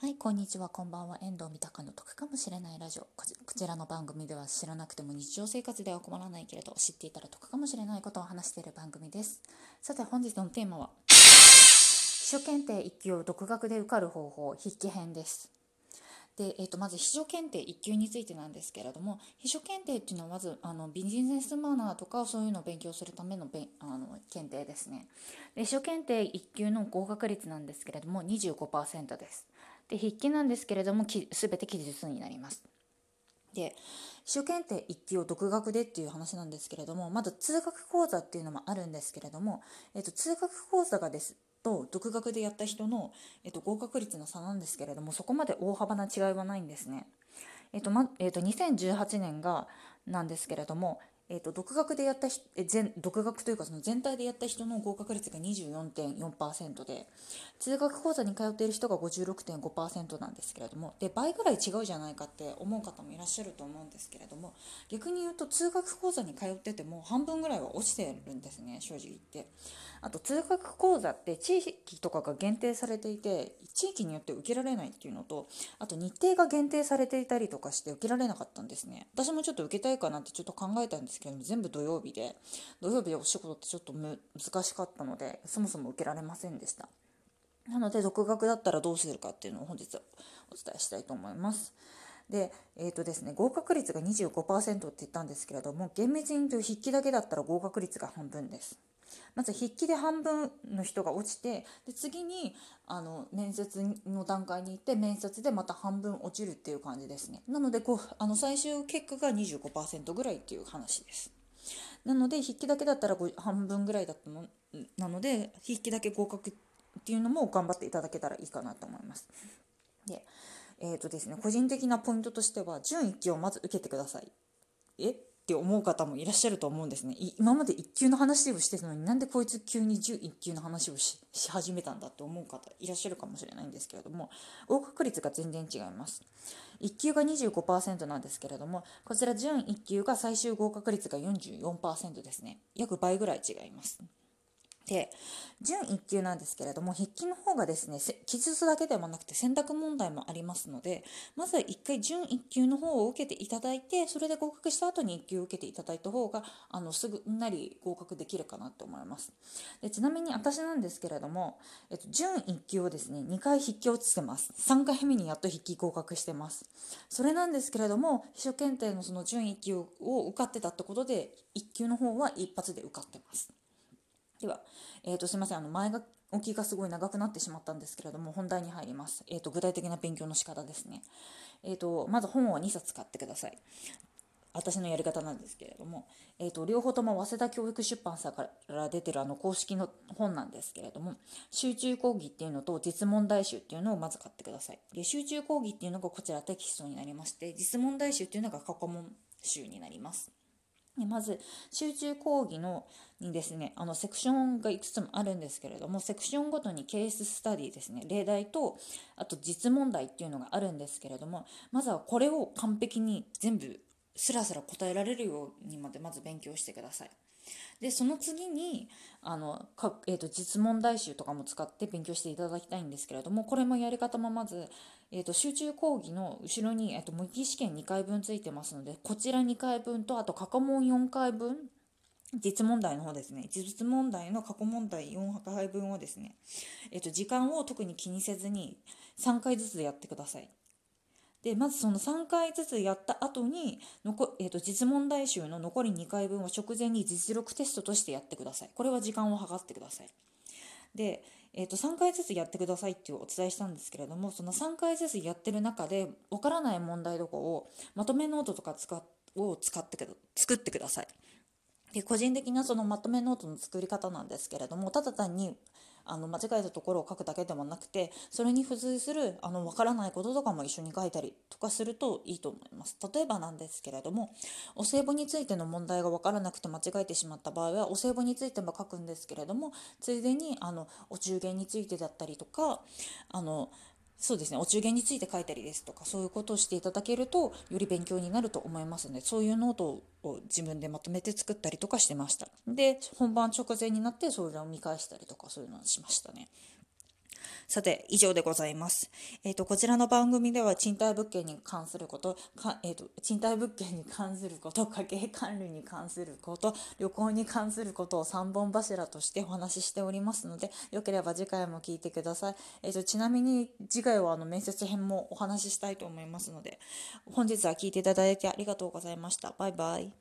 はい、こんにちは、こんばんは。遠藤三鷹の得かもしれないラジオ。こちらの番組では知らなくても日常生活では困らないけれど、知っていたら得かもしれないことを話している番組です。さて、本日のテーマは、秘書検定1級を独学で受かる方法、筆記編です。で、えー、とまず秘書検定1級についてなんですけれども秘書検定っていうのはまずあのビジネスマナーとかそういうのを勉強するためのべあの検定ですねで秘書検定1級の合格率なんですけれども25%ですで筆記なんですけれども全て記述になります。で秘書検定1級を独学でっていう話なんですけれどもまず通学講座っていうのもあるんですけれども、えっと、通学講座がですと独学でやった人の、えっと、合格率の差なんですけれどもそこまで大幅な違いはないんですね。えっとまえっと、2018年がなんですけれども、えーと、独学でやったえ全独学というかその全体でやった人の合格率が24.4%で通学講座に通っている人が56.5%なんですけれどもで倍ぐらい違うじゃないかって思う方もいらっしゃると思うんですけれども逆に言うと通学講座に通ってても半分ぐらいは落ちてるんですね正直言って。あと通学講座って地域とかが限定されていて地域によって受けられないっていうのとあと日程が限定されていたりとかして受けられなかったんですね私もちょっと受けたいかなってちょっと考えたんですけど全部土曜日で土曜日でお仕事ってちょっと難しかったのでそもそも受けられませんでした。なので独学だったらどうするかっていうのを本日お伝えしたいと思います。で、えーとですね、合格率が25%って言ったんですけれども厳密に言うと筆記だけだったら合格率が半分です。まず筆記で半分の人が落ちてで次にあの面接の段階に行って面接でまた半分落ちるっていう感じですね。なのでこうあの最終結果が25%ぐらいっていう話です。なので筆記だけだったら半分ぐらいだったのなので筆記だけ合格っていうのも頑張っていただけたらいいかなと思います。でえーとですね、個人的なポイントとしては準1級をまず受けてください。え？って思う方もいらっしゃると思うんですね。今まで1級の話をしてたのになんでこいつ急に11級の話をし始めたんだって思う方いらっしゃるかもしれないんですけれども合格率が全然違います。1級が25%なんですけれどもこちら準1級が最終合格率が44%ですね。約倍ぐらい違います。で準1級なんですけれども筆記の方がですね記述だけでもなくて選択問題もありますのでまずは1回準1級の方を受けていただいてそれで合格した後に1級を受けていただいた方があのすぐなり合格できるかなと思います。でちなみに私なんですけれども、えっと、準1級をですね2回筆記落ちてます。3回目にやっと筆記合格してます。それなんですけれども秘書検定のその準1級を受かってたってことで1級の方は一発で受かってます。では、えー、とすみません。あの前が置きがすごい長くなってしまったんですけれども本題に入ります、えーと、具体的な勉強の仕方ですね、えーと、まず本を2冊買ってください。私のやり方なんですけれども、えーと、両方とも早稲田教育出版社から出てるあの公式の本なんですけれども集中講義っていうのと実問題集っていうのをまず買ってください。で集中講義っていうのがこちらテキストになりまして実問題集っていうのが過去問集になります。まず集中講義のにですねあのセクションがいくつもあるんですけれどもセクションごとにケーススタディですね例題とあと実問題っていうのがあるんですけれどもまずはこれを完璧に全部すらすら答えられるようにまでまず勉強してください。でその次にあのか、えーと、実問題集とかも使って勉強していただきたいんですけれどもこれもやり方もまず、えーと、集中講義の後ろに、えーと、模擬試験2回分ついてますのでこちら2回分とあと過去問4回分実問題の方ですね実問題の過去問題4回分をですね、えー、と時間を特に気にせずに3回ずつやってください。でまずその3回ずつやった後に残、えーと、実問題集の残り2回分を直前に実力テストとしてやってください。これは時間を計ってください。で、えーと、3回ずつやってくださいっていうお伝えしたんですけれどもその3回ずつやってる中でわからない問題とかをまとめノートとか使を使ってく作ってください。で個人的なそのまとめノートの作り方なんですけれどもただ単にあの間違えたところを書くだけでもなくてそれに付随するあの分からないこととかも一緒に書いたりとかするといいと思います。例えばなんですけれどもお歳暮についての問題が分からなくて間違えてしまった場合はお歳暮についても書くんですけれどもついでにあのお中元についてだったりとかあのそうですね。お中元について書いたりですとかそういうことをしていただけるとより勉強になると思いますのでそういうノートを自分でまとめて作ったりとかしてました。で本番直前になってそれを見返したりとかそういうのをしましたね。さて、以上でございます。えっ、ー、と、こちらの番組では賃貸物件に関すること、かえっ、ー、と、賃貸物件に関すること、家計 管理に関すること、旅行に関することを3本柱としてお話ししておりますので、よければ次回も聞いてください。えっ、ー、と、ちなみに次回はあの面接編もお話ししたいと思いますので、本日は聞いていただいてありがとうございました。バイバイ。